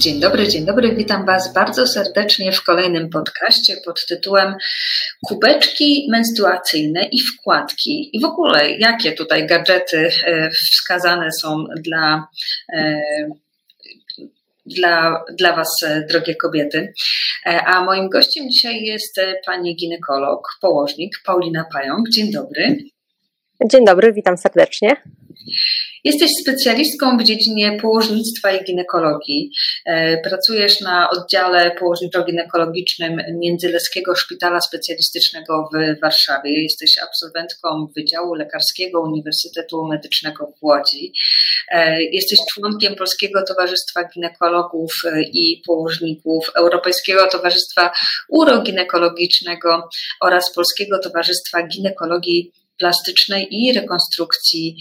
Dzień dobry, dzień dobry. Witam Was bardzo serdecznie w kolejnym podcaście pod tytułem Kubeczki menstruacyjne i wkładki. I w ogóle, jakie tutaj gadżety e, wskazane są dla e, dla, dla Was, e, drogie kobiety. A moim gościem dzisiaj jest pani ginekolog, położnik Paulina Pająk. Dzień dobry. Dzień dobry, witam serdecznie. Jesteś specjalistką w dziedzinie położnictwa i ginekologii. E, pracujesz na oddziale położniczo-ginekologicznym Międzyleskiego Szpitala Specjalistycznego w Warszawie. Jesteś absolwentką Wydziału Lekarskiego Uniwersytetu Medycznego w Łodzi. E, jesteś członkiem Polskiego Towarzystwa Ginekologów i Położników, Europejskiego Towarzystwa Uroginekologicznego oraz Polskiego Towarzystwa Ginekologii plastycznej i rekonstrukcji,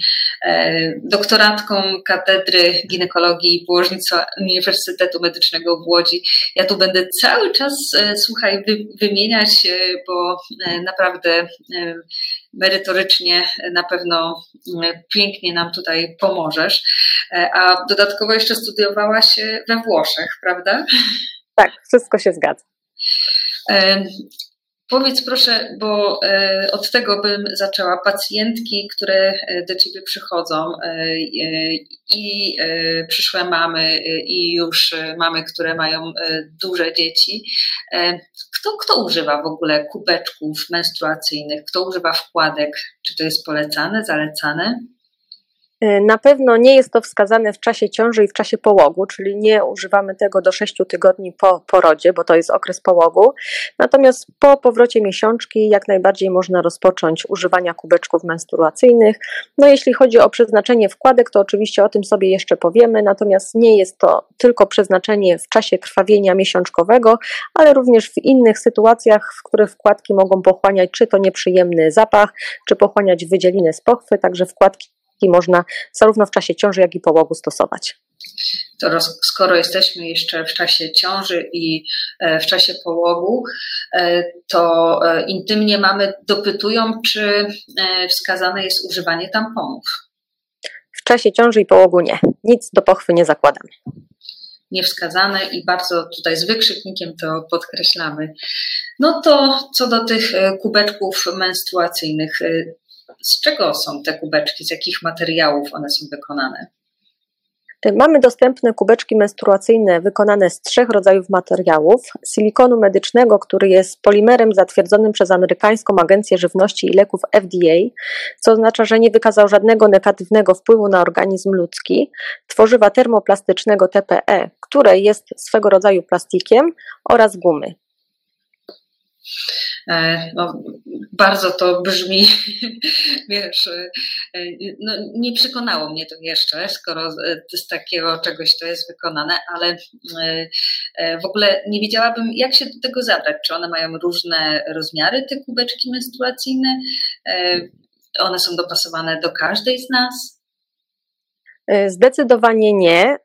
e, doktoratką Katedry Ginekologii i Położnictwa Uniwersytetu Medycznego w Łodzi. Ja tu będę cały czas, e, słuchaj, wymieniać, e, bo naprawdę merytorycznie na pewno pięknie nam tutaj pomożesz. A dodatkowo jeszcze studiowałaś we Włoszech, prawda? Tak, wszystko się zgadza. Powiedz proszę, bo e, od tego bym zaczęła. Pacjentki, które e, do ciebie przychodzą e, i przyszłe mamy i już mamy, które mają duże dzieci. Kto, kto używa w ogóle kubeczków menstruacyjnych? Kto używa wkładek? Czy to jest polecane, zalecane? Y, na pewno nie jest to wskazane w czasie ciąży i w czasie połogu, czyli nie używamy tego do 6 tygodni po porodzie, bo to jest okres połogu. Natomiast po powrocie miesiączki jak najbardziej można rozpocząć używania kubeczków menstruacyjnych. No jeśli chodzi o przeznaczenie wkładek, to oczywiście o tym sobie jeszcze powiemy, natomiast nie jest to tylko przeznaczenie w czasie krwawienia miesiączkowego, ale również w innych sytuacjach, w których wkładki mogą pochłaniać czy to nieprzyjemny zapach, czy pochłaniać wydzieliny z pochwy, także wkładki i można zarówno w czasie ciąży, jak i połogu stosować. To skoro jesteśmy jeszcze w czasie ciąży i e, w czasie połogu, e, to e, intymnie mamy dopytują, czy wskazane jest używanie tamponów. W czasie ciąży i połogu nie. Nic do pochwy nie zakładamy. Niewskazane i bardzo tutaj z wykrzyknikiem to podkreślamy. No to co do tych kubeczków menstruacyjnych, z czego są te kubeczki, z jakich materiałów one są wykonane? Mamy dostępne kubeczki menstruacyjne wykonane z trzech rodzajów materiałów: silikonu medycznego, który jest polimerem zatwierdzonym przez amerykańską Agencję Żywności i Leków FDA, co oznacza, że nie wykazał żadnego negatywnego wpływu na organizm ludzki, tworzywa termoplastycznego TPE, które jest swego rodzaju plastikiem, oraz gumy. E, no, bardzo to brzmi, wiesz, e, no, nie przekonało mnie to jeszcze, skoro z takiego czegoś to jest wykonane, ale e, w ogóle nie wiedziałabym, jak się do tego zabrać. Czy one mają różne rozmiary, te kubeczki menstruacyjne? One są dopasowane do każdej z nas? E, zdecydowanie nie.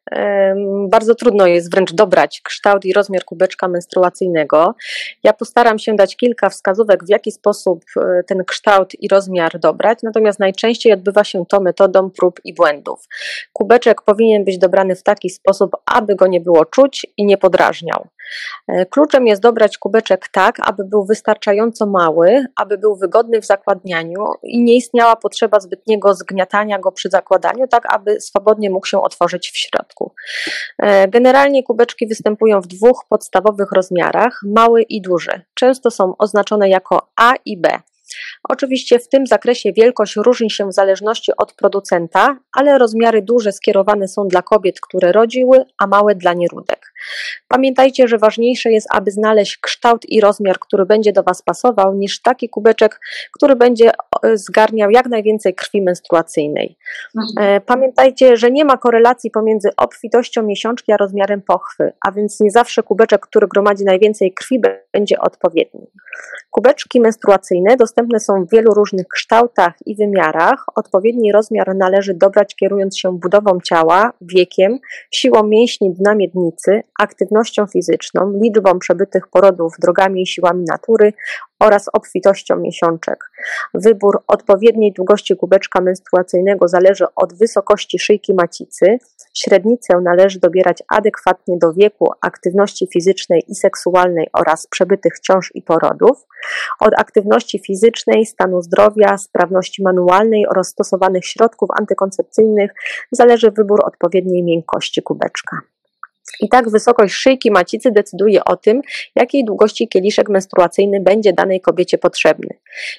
Bardzo trudno jest wręcz dobrać kształt i rozmiar kubeczka menstruacyjnego. Ja postaram się dać kilka wskazówek, w jaki sposób e, ten kształt i rozmiar dobrać, natomiast najczęściej odbywa się to metodą prób i błędów. Kubeczek powinien być dobrany w taki sposób, aby go nie było czuć i nie podrażniał. E, kluczem jest dobrać kubeczek tak, aby był wystarczająco mały, aby był wygodny w zakładnianiu i nie istniała potrzeba zbytniego zgniatania go przy zakładaniu, tak aby swobodnie mógł się otworzyć w środku. E, generalnie kubeczki występują w dwóch podstawowych rozmiarach, mały i duży. Często są oznaczone jako A i B. Oczywiście w tym zakresie wielkość różni się w zależności od producenta, ale rozmiary duże skierowane są dla kobiet, które rodziły, a małe dla nieródek. Pamiętajcie, że ważniejsze jest, aby znaleźć kształt i rozmiar, który będzie do Was pasował, niż taki kubeczek, który będzie e, zgarniał jak najwięcej krwi menstruacyjnej. Mhm. E, pamiętajcie, że nie ma korelacji pomiędzy obfitością miesiączki a rozmiarem pochwy, a więc nie zawsze kubeczek, który gromadzi najwięcej krwi, będzie odpowiedni. Kubeczki menstruacyjne dostępne są w wielu różnych kształtach i wymiarach. Odpowiedni rozmiar należy dobrać kierując się budową ciała, wiekiem, siłą mięśni dna miednicy, aktywnością fizyczną, liczbą przebytych porodów drogami i siłami natury oraz obfitością miesiączek. Wybór odpowiedniej długości kubeczka menstruacyjnego zależy od wysokości szyjki macicy. Średnicę należy dobierać adekwatnie do wieku, aktywności fizycznej i seksualnej oraz przebytych ciąż i porodów, od aktywności fizycznej, stanu zdrowia, sprawności manualnej oraz stosowanych środków antykoncepcyjnych zależy wybór odpowiedniej miękkości kubeczka. I tak wysokość szyjki macicy decyduje o tym, jakiej długości kieliszek menstruacyjny będzie danej kobiecie potrzebny.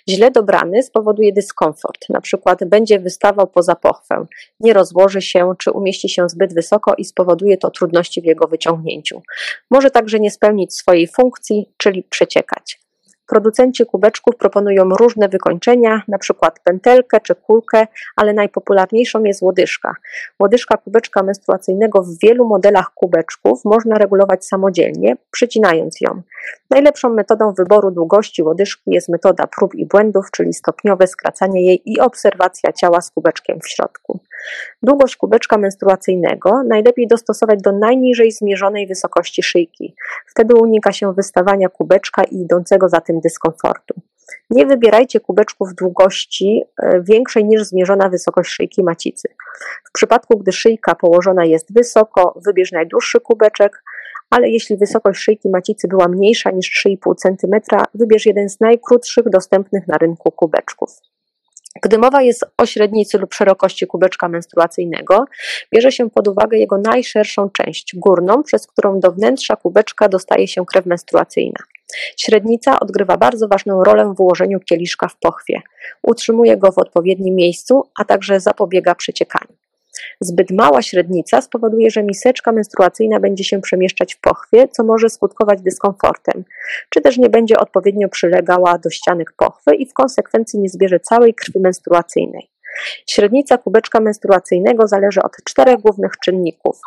Źle dobrany spowoduje dyskomfort, na przykład będzie wystawał poza pochwę, nie rozłoży się czy umieści się zbyt wysoko i spowoduje to trudności w jego wyciągnięciu. Może także nie spełnić swojej funkcji, czyli przeciekać. Producenci kubeczków proponują różne wykończenia, np. pętelkę czy kulkę, ale najpopularniejszą jest łodyżka. Łodyżka kubeczka menstruacyjnego w wielu modelach kubeczków można regulować samodzielnie, przycinając ją. Najlepszą metodą wyboru długości łodyżki jest metoda prób i błędów, czyli stopniowe skracanie jej i obserwacja ciała z kubeczkiem w środku. Długość kubeczka menstruacyjnego najlepiej dostosować do najniżej zmierzonej wysokości szyjki. Wtedy unika się wystawania kubeczka i idącego za tym dyskomfortu. Nie wybierajcie kubeczków długości e, większej niż zmierzona wysokość szyjki macicy. W przypadku, gdy szyjka położona jest wysoko, wybierz najdłuższy kubeczek, ale jeśli wysokość szyjki macicy była mniejsza niż 3,5 cm, wybierz jeden z najkrótszych dostępnych na rynku kubeczków. Gdy mowa jest o średnicy lub szerokości kubeczka menstruacyjnego, bierze się pod uwagę jego najszerszą część, górną, przez którą do wnętrza kubeczka dostaje się krew menstruacyjna. Średnica odgrywa bardzo ważną rolę w ułożeniu kieliszka w pochwie. Utrzymuje go w odpowiednim miejscu, a także zapobiega przeciekaniu. Zbyt mała średnica spowoduje, że miseczka menstruacyjna będzie się przemieszczać w pochwie, co może skutkować dyskomfortem, czy też nie będzie odpowiednio przylegała do ścianek pochwy i w konsekwencji nie zbierze całej krwi menstruacyjnej. Średnica kubeczka menstruacyjnego zależy od czterech głównych czynników.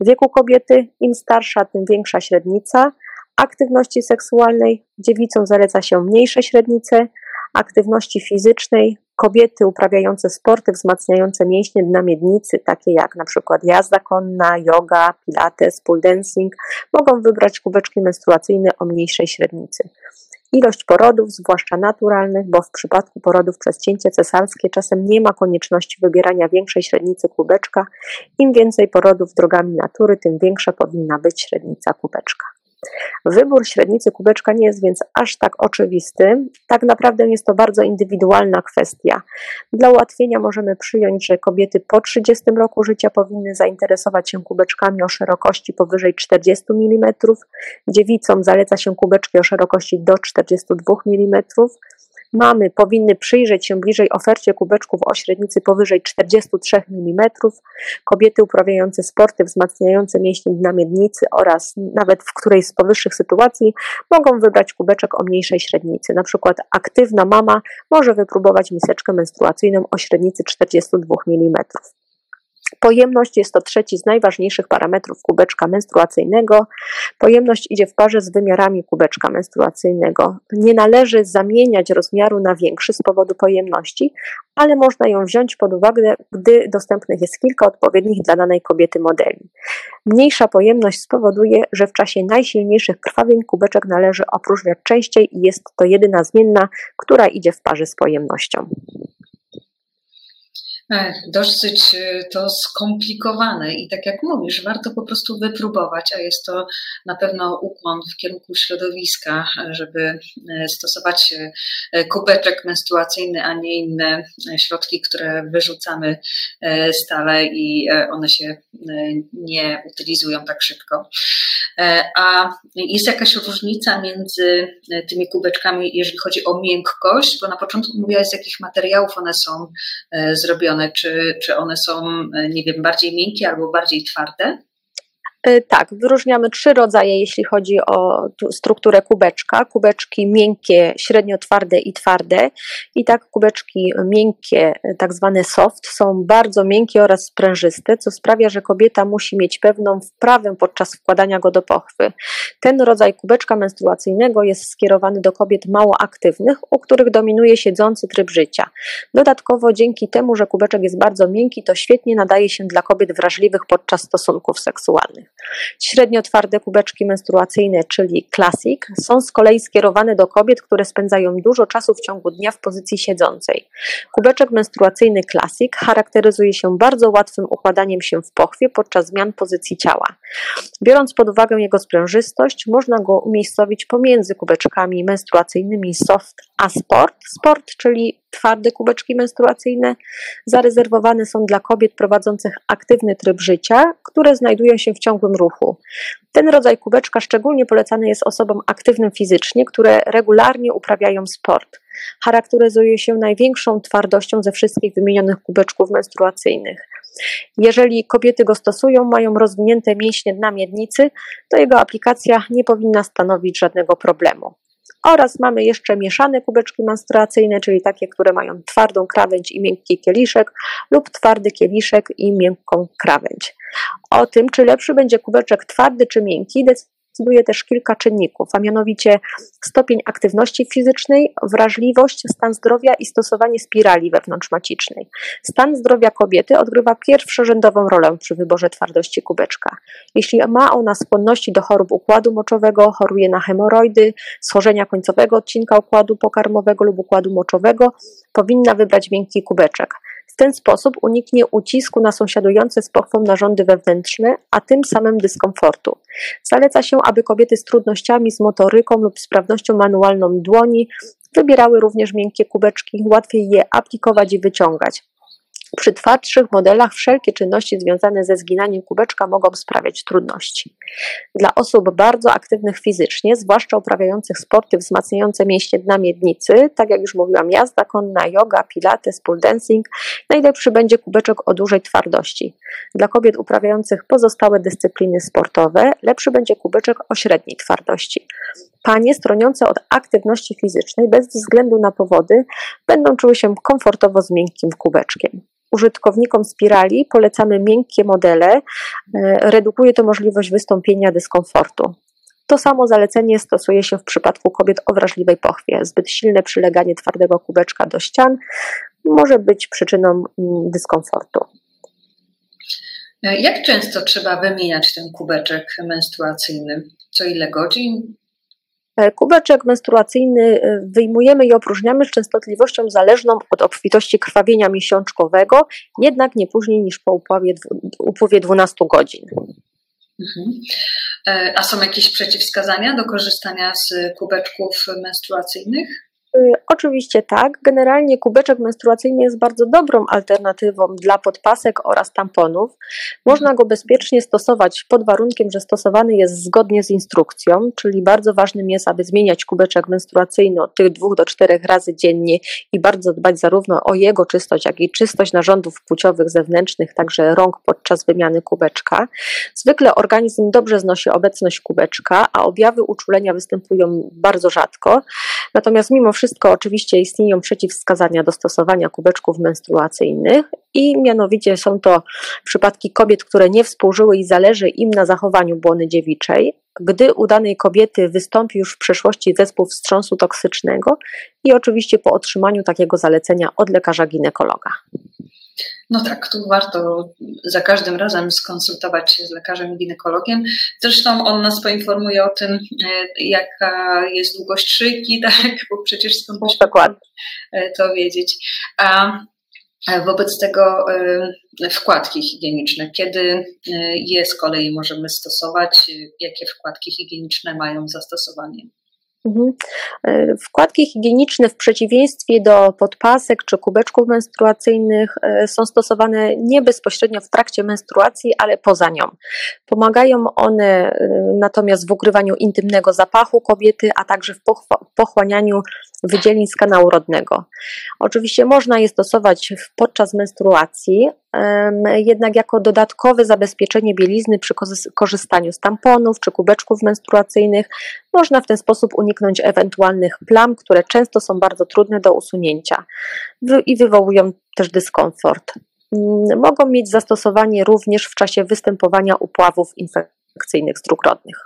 Wieku kobiety, im starsza, tym większa średnica, aktywności seksualnej, dziewicom zaleca się mniejsze średnice, aktywności fizycznej, kobiety uprawiające sporty wzmacniające mięśnie dna miednicy, takie jak na przykład jazda konna, yoga, pilates, pool dancing, mogą wybrać kubeczki menstruacyjne o mniejszej średnicy. Ilość porodów, zwłaszcza naturalnych, bo w przypadku porodów przez cięcie cesarskie czasem nie ma konieczności wybierania większej średnicy kubeczka. Im więcej porodów drogami natury, tym większa powinna być średnica kubeczka. Wybór średnicy kubeczka nie jest więc aż tak oczywisty. Tak naprawdę jest to bardzo indywidualna kwestia. Dla ułatwienia możemy przyjąć, że kobiety po 30 roku życia powinny zainteresować się kubeczkami o szerokości powyżej 40 mm. Dziewicom zaleca się kubeczki o szerokości do 42 mm Mamy powinny przyjrzeć się bliżej ofercie kubeczków o średnicy powyżej 43 mm. Kobiety uprawiające sporty wzmacniające mięśnie dna miednicy oraz nawet w którejś z powyższych sytuacji mogą wybrać kubeczek o mniejszej średnicy. Na przykład aktywna mama może wypróbować miseczkę menstruacyjną o średnicy 42 mm. Pojemność jest to trzeci z najważniejszych parametrów kubeczka menstruacyjnego. Pojemność idzie w parze z wymiarami kubeczka menstruacyjnego. Nie należy zamieniać rozmiaru na większy z powodu pojemności, ale można ją wziąć pod uwagę, gdy dostępnych jest kilka odpowiednich dla danej kobiety modeli. Mniejsza pojemność spowoduje, że w czasie najsilniejszych krwawień kubeczek należy opróżniać częściej i jest to jedyna zmienna, która idzie w parze z pojemnością. Dosyć e, to skomplikowane i tak jak mówisz, warto po prostu wypróbować, a jest to na pewno ukłon w kierunku środowiska, żeby e, stosować e, kubeczek menstruacyjny, a nie inne środki, które wyrzucamy stale i one się nie utylizują tak szybko. A jest jakaś różnica między tymi kubeczkami, jeżeli chodzi o miękkość, bo na początku mówiłaś, z jakich materiałów one są zrobione czy, czy one są, e, nie wiem, bardziej miękkie albo bardziej twarde? E, tak, wyróżniamy trzy rodzaje, jeśli chodzi o strukturę kubeczka. Kubeczki miękkie, średnio twarde i twarde. I tak kubeczki miękkie, e, tak zwane soft, są bardzo miękkie oraz sprężyste, co sprawia, że kobieta musi mieć pewną wprawę podczas wkładania go do pochwy. Ten rodzaj kubeczka menstruacyjnego jest skierowany do kobiet mało aktywnych, u których dominuje siedzący tryb życia. Dodatkowo dzięki temu, że kubeczek jest bardzo miękki, to świetnie nadaje się dla kobiet wrażliwych podczas stosunków seksualnych. Średnio twarde kubeczki menstruacyjne, czyli classic, są z kolei skierowane do kobiet, które spędzają dużo czasu w ciągu dnia w pozycji siedzącej. Kubeczek menstruacyjny classic charakteryzuje się bardzo łatwym układaniem się w pochwie podczas zmian pozycji ciała. Biorąc pod uwagę jego sprężystość, można go umiejscowić pomiędzy kubeczkami menstruacyjnymi soft a sport. Sport, czyli twarde kubeczki menstruacyjne, zarezerwowane są dla kobiet prowadzących aktywny tryb życia, które znajdują się w ciągłym ruchu. Ten rodzaj kubeczka szczególnie polecany jest osobom aktywnym fizycznie, które regularnie uprawiają sport. Charakteryzuje się największą twardością ze wszystkich wymienionych kubeczków menstruacyjnych. Jeżeli kobiety go stosują, mają rozwinięte mięśnie dna miednicy, to jego aplikacja nie powinna stanowić żadnego problemu. Oraz mamy jeszcze mieszane kubeczki menstruacyjne, czyli takie, które mają twardą krawędź i miękki kieliszek, lub twardy kieliszek i miękką krawędź. O tym, czy lepszy będzie kubeczek twardy czy miękki, decyduje też kilka czynników, a mianowicie stopień aktywności fizycznej, wrażliwość, stan zdrowia i stosowanie spirali wewnątrzmacicznej. Stan zdrowia kobiety odgrywa pierwszorzędową rolę przy wyborze twardości kubeczka. Jeśli ma ona skłonności do chorób układu moczowego, choruje na hemoroidy, schorzenia końcowego odcinka układu pokarmowego lub układu moczowego, powinna wybrać miękki kubeczek. W ten sposób uniknie ucisku na sąsiadujące z pochwą narządy wewnętrzne, a tym samym dyskomfortu. Zaleca się, aby kobiety z trudnościami z motoryką lub sprawnością manualną dłoni wybierały również miękkie kubeczki, łatwiej je aplikować i wyciągać. Przy twardszych modelach wszelkie czynności związane ze zginaniem kubeczka mogą sprawiać trudności. Dla osób bardzo aktywnych fizycznie, zwłaszcza uprawiających sporty wzmacniające mięśnie dna miednicy, tak jak już mówiłam, jazda konna, yoga, pilates, pole dancing, najlepszy będzie kubeczek o dużej twardości. Dla kobiet uprawiających pozostałe dyscypliny sportowe, lepszy będzie kubeczek o średniej twardości. Panie stroniące od aktywności fizycznej bez względu na powody będą czuły się komfortowo z miękkim kubeczkiem użytkownikom spirali polecamy miękkie modele. E, redukuje to możliwość wystąpienia dyskomfortu. To samo zalecenie stosuje się w przypadku kobiet o wrażliwej pochwie. Zbyt silne przyleganie twardego kubeczka do ścian może być przyczyną mm, dyskomfortu. E, jak często trzeba wymieniać ten kubeczek menstruacyjny? Co ile godzin? Kubeczek menstruacyjny e, wyjmujemy i opróżniamy z częstotliwością zależną od obfitości krwawienia miesiączkowego, jednak nie później niż po upływie, upływie 12 godzin. Mhm. E, a są jakieś przeciwwskazania do korzystania z kubeczków menstruacyjnych? Y, oczywiście tak. Generalnie kubeczek menstruacyjny jest bardzo dobrą alternatywą dla podpasek oraz tamponów. Można go bezpiecznie stosować pod warunkiem, że stosowany jest zgodnie z instrukcją, czyli bardzo ważnym jest, aby zmieniać kubeczek menstruacyjny od tych dwóch do czterech razy dziennie i bardzo dbać zarówno o jego czystość, jak i czystość narządów płciowych zewnętrznych, także rąk podczas wymiany kubeczka. Zwykle organizm dobrze znosi obecność kubeczka, a objawy uczulenia występują bardzo rzadko. Natomiast mimo wszystko oczywiście istnieją przeciwwskazania do stosowania kubeczków menstruacyjnych i mianowicie są to przypadki kobiet, które nie współżyły i zależy im na zachowaniu błony dziewiczej, gdy u danej kobiety wystąpi już w przeszłości zespół wstrząsu toksycznego i oczywiście po otrzymaniu takiego zalecenia od lekarza ginekologa. No tak, tu warto za każdym razem skonsultować się z lekarzem ginekologiem. Zresztą on nas poinformuje o tym, e, jaka jest długość szyjki, tak, bo przecież skąd byśmy e, to wiedzieć. A wobec tego e, wkładki higieniczne, kiedy je z kolei możemy stosować, jakie wkładki higieniczne mają zastosowanie? Mhm. E, wkładki higieniczne w przeciwieństwie do podpasek czy kubeczków menstruacyjnych e, są stosowane nie bezpośrednio w trakcie menstruacji, ale poza nią. Pomagają one e, natomiast w ukrywaniu intymnego zapachu kobiety, a także w pochłanianiu wydzielin z kanału rodnego. Oczywiście można je stosować podczas menstruacji, jednak jako dodatkowe zabezpieczenie bielizny przy korzystaniu z tamponów czy kubeczków menstruacyjnych można w ten sposób uniknąć ewentualnych plam, które często są bardzo trudne do usunięcia i wywołują też dyskomfort. Mm, mogą mieć zastosowanie również w czasie występowania upławów infekcyjnych dróg rodnych.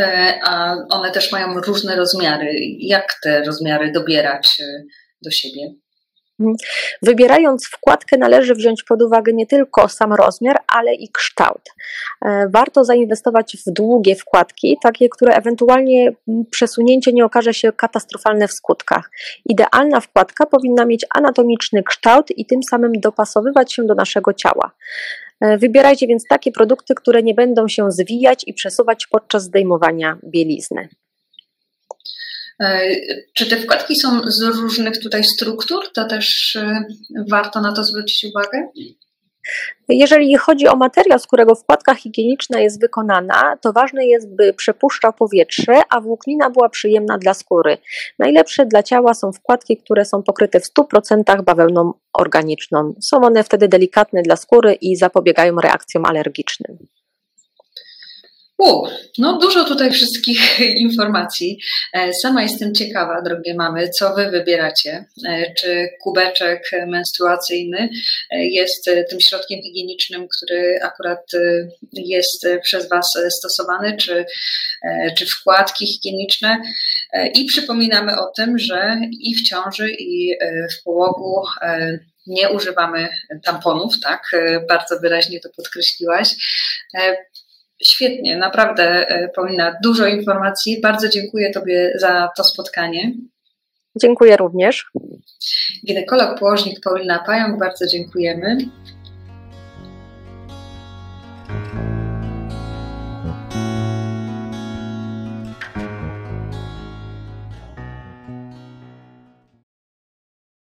E, a one też mają różne rozmiary. Jak te rozmiary dobierać e, do siebie? Wybierając wkładkę, należy wziąć pod uwagę nie tylko sam rozmiar, ale i kształt. E, warto zainwestować w długie wkładki, takie, które ewentualnie przesunięcie nie okaże się katastrofalne w skutkach. Idealna wkładka powinna mieć anatomiczny kształt i tym samym dopasowywać się do naszego ciała. E, wybierajcie więc takie produkty, które nie będą się zwijać i przesuwać podczas zdejmowania bielizny. E, czy te wkładki są z różnych tutaj struktur? To też e, warto na to zwrócić uwagę? Jeżeli chodzi o materiał, z którego wkładka higieniczna jest wykonana, to ważne jest, by przepuszczał powietrze, a włóknina była przyjemna dla skóry. Najlepsze dla ciała są wkładki, które są pokryte w 100% bawełną organiczną. Są one wtedy delikatne dla skóry i zapobiegają reakcjom alergicznym. U, no dużo tutaj wszystkich informacji. E, sama jestem ciekawa, drogie mamy, co wy wybieracie. E, czy kubeczek menstruacyjny e, jest tym środkiem higienicznym, który akurat jest przez was stosowany, czy, czy wkładki higieniczne. I przypominamy o tym, że i w ciąży, i w połogu nie używamy tamponów, tak? Bardzo wyraźnie to podkreśliłaś. Świetnie, naprawdę e, Paulina, dużo informacji. Bardzo dziękuję Tobie za to spotkanie. Dziękuję również. Ginekolog, położnik Paulina Pająk, bardzo dziękujemy.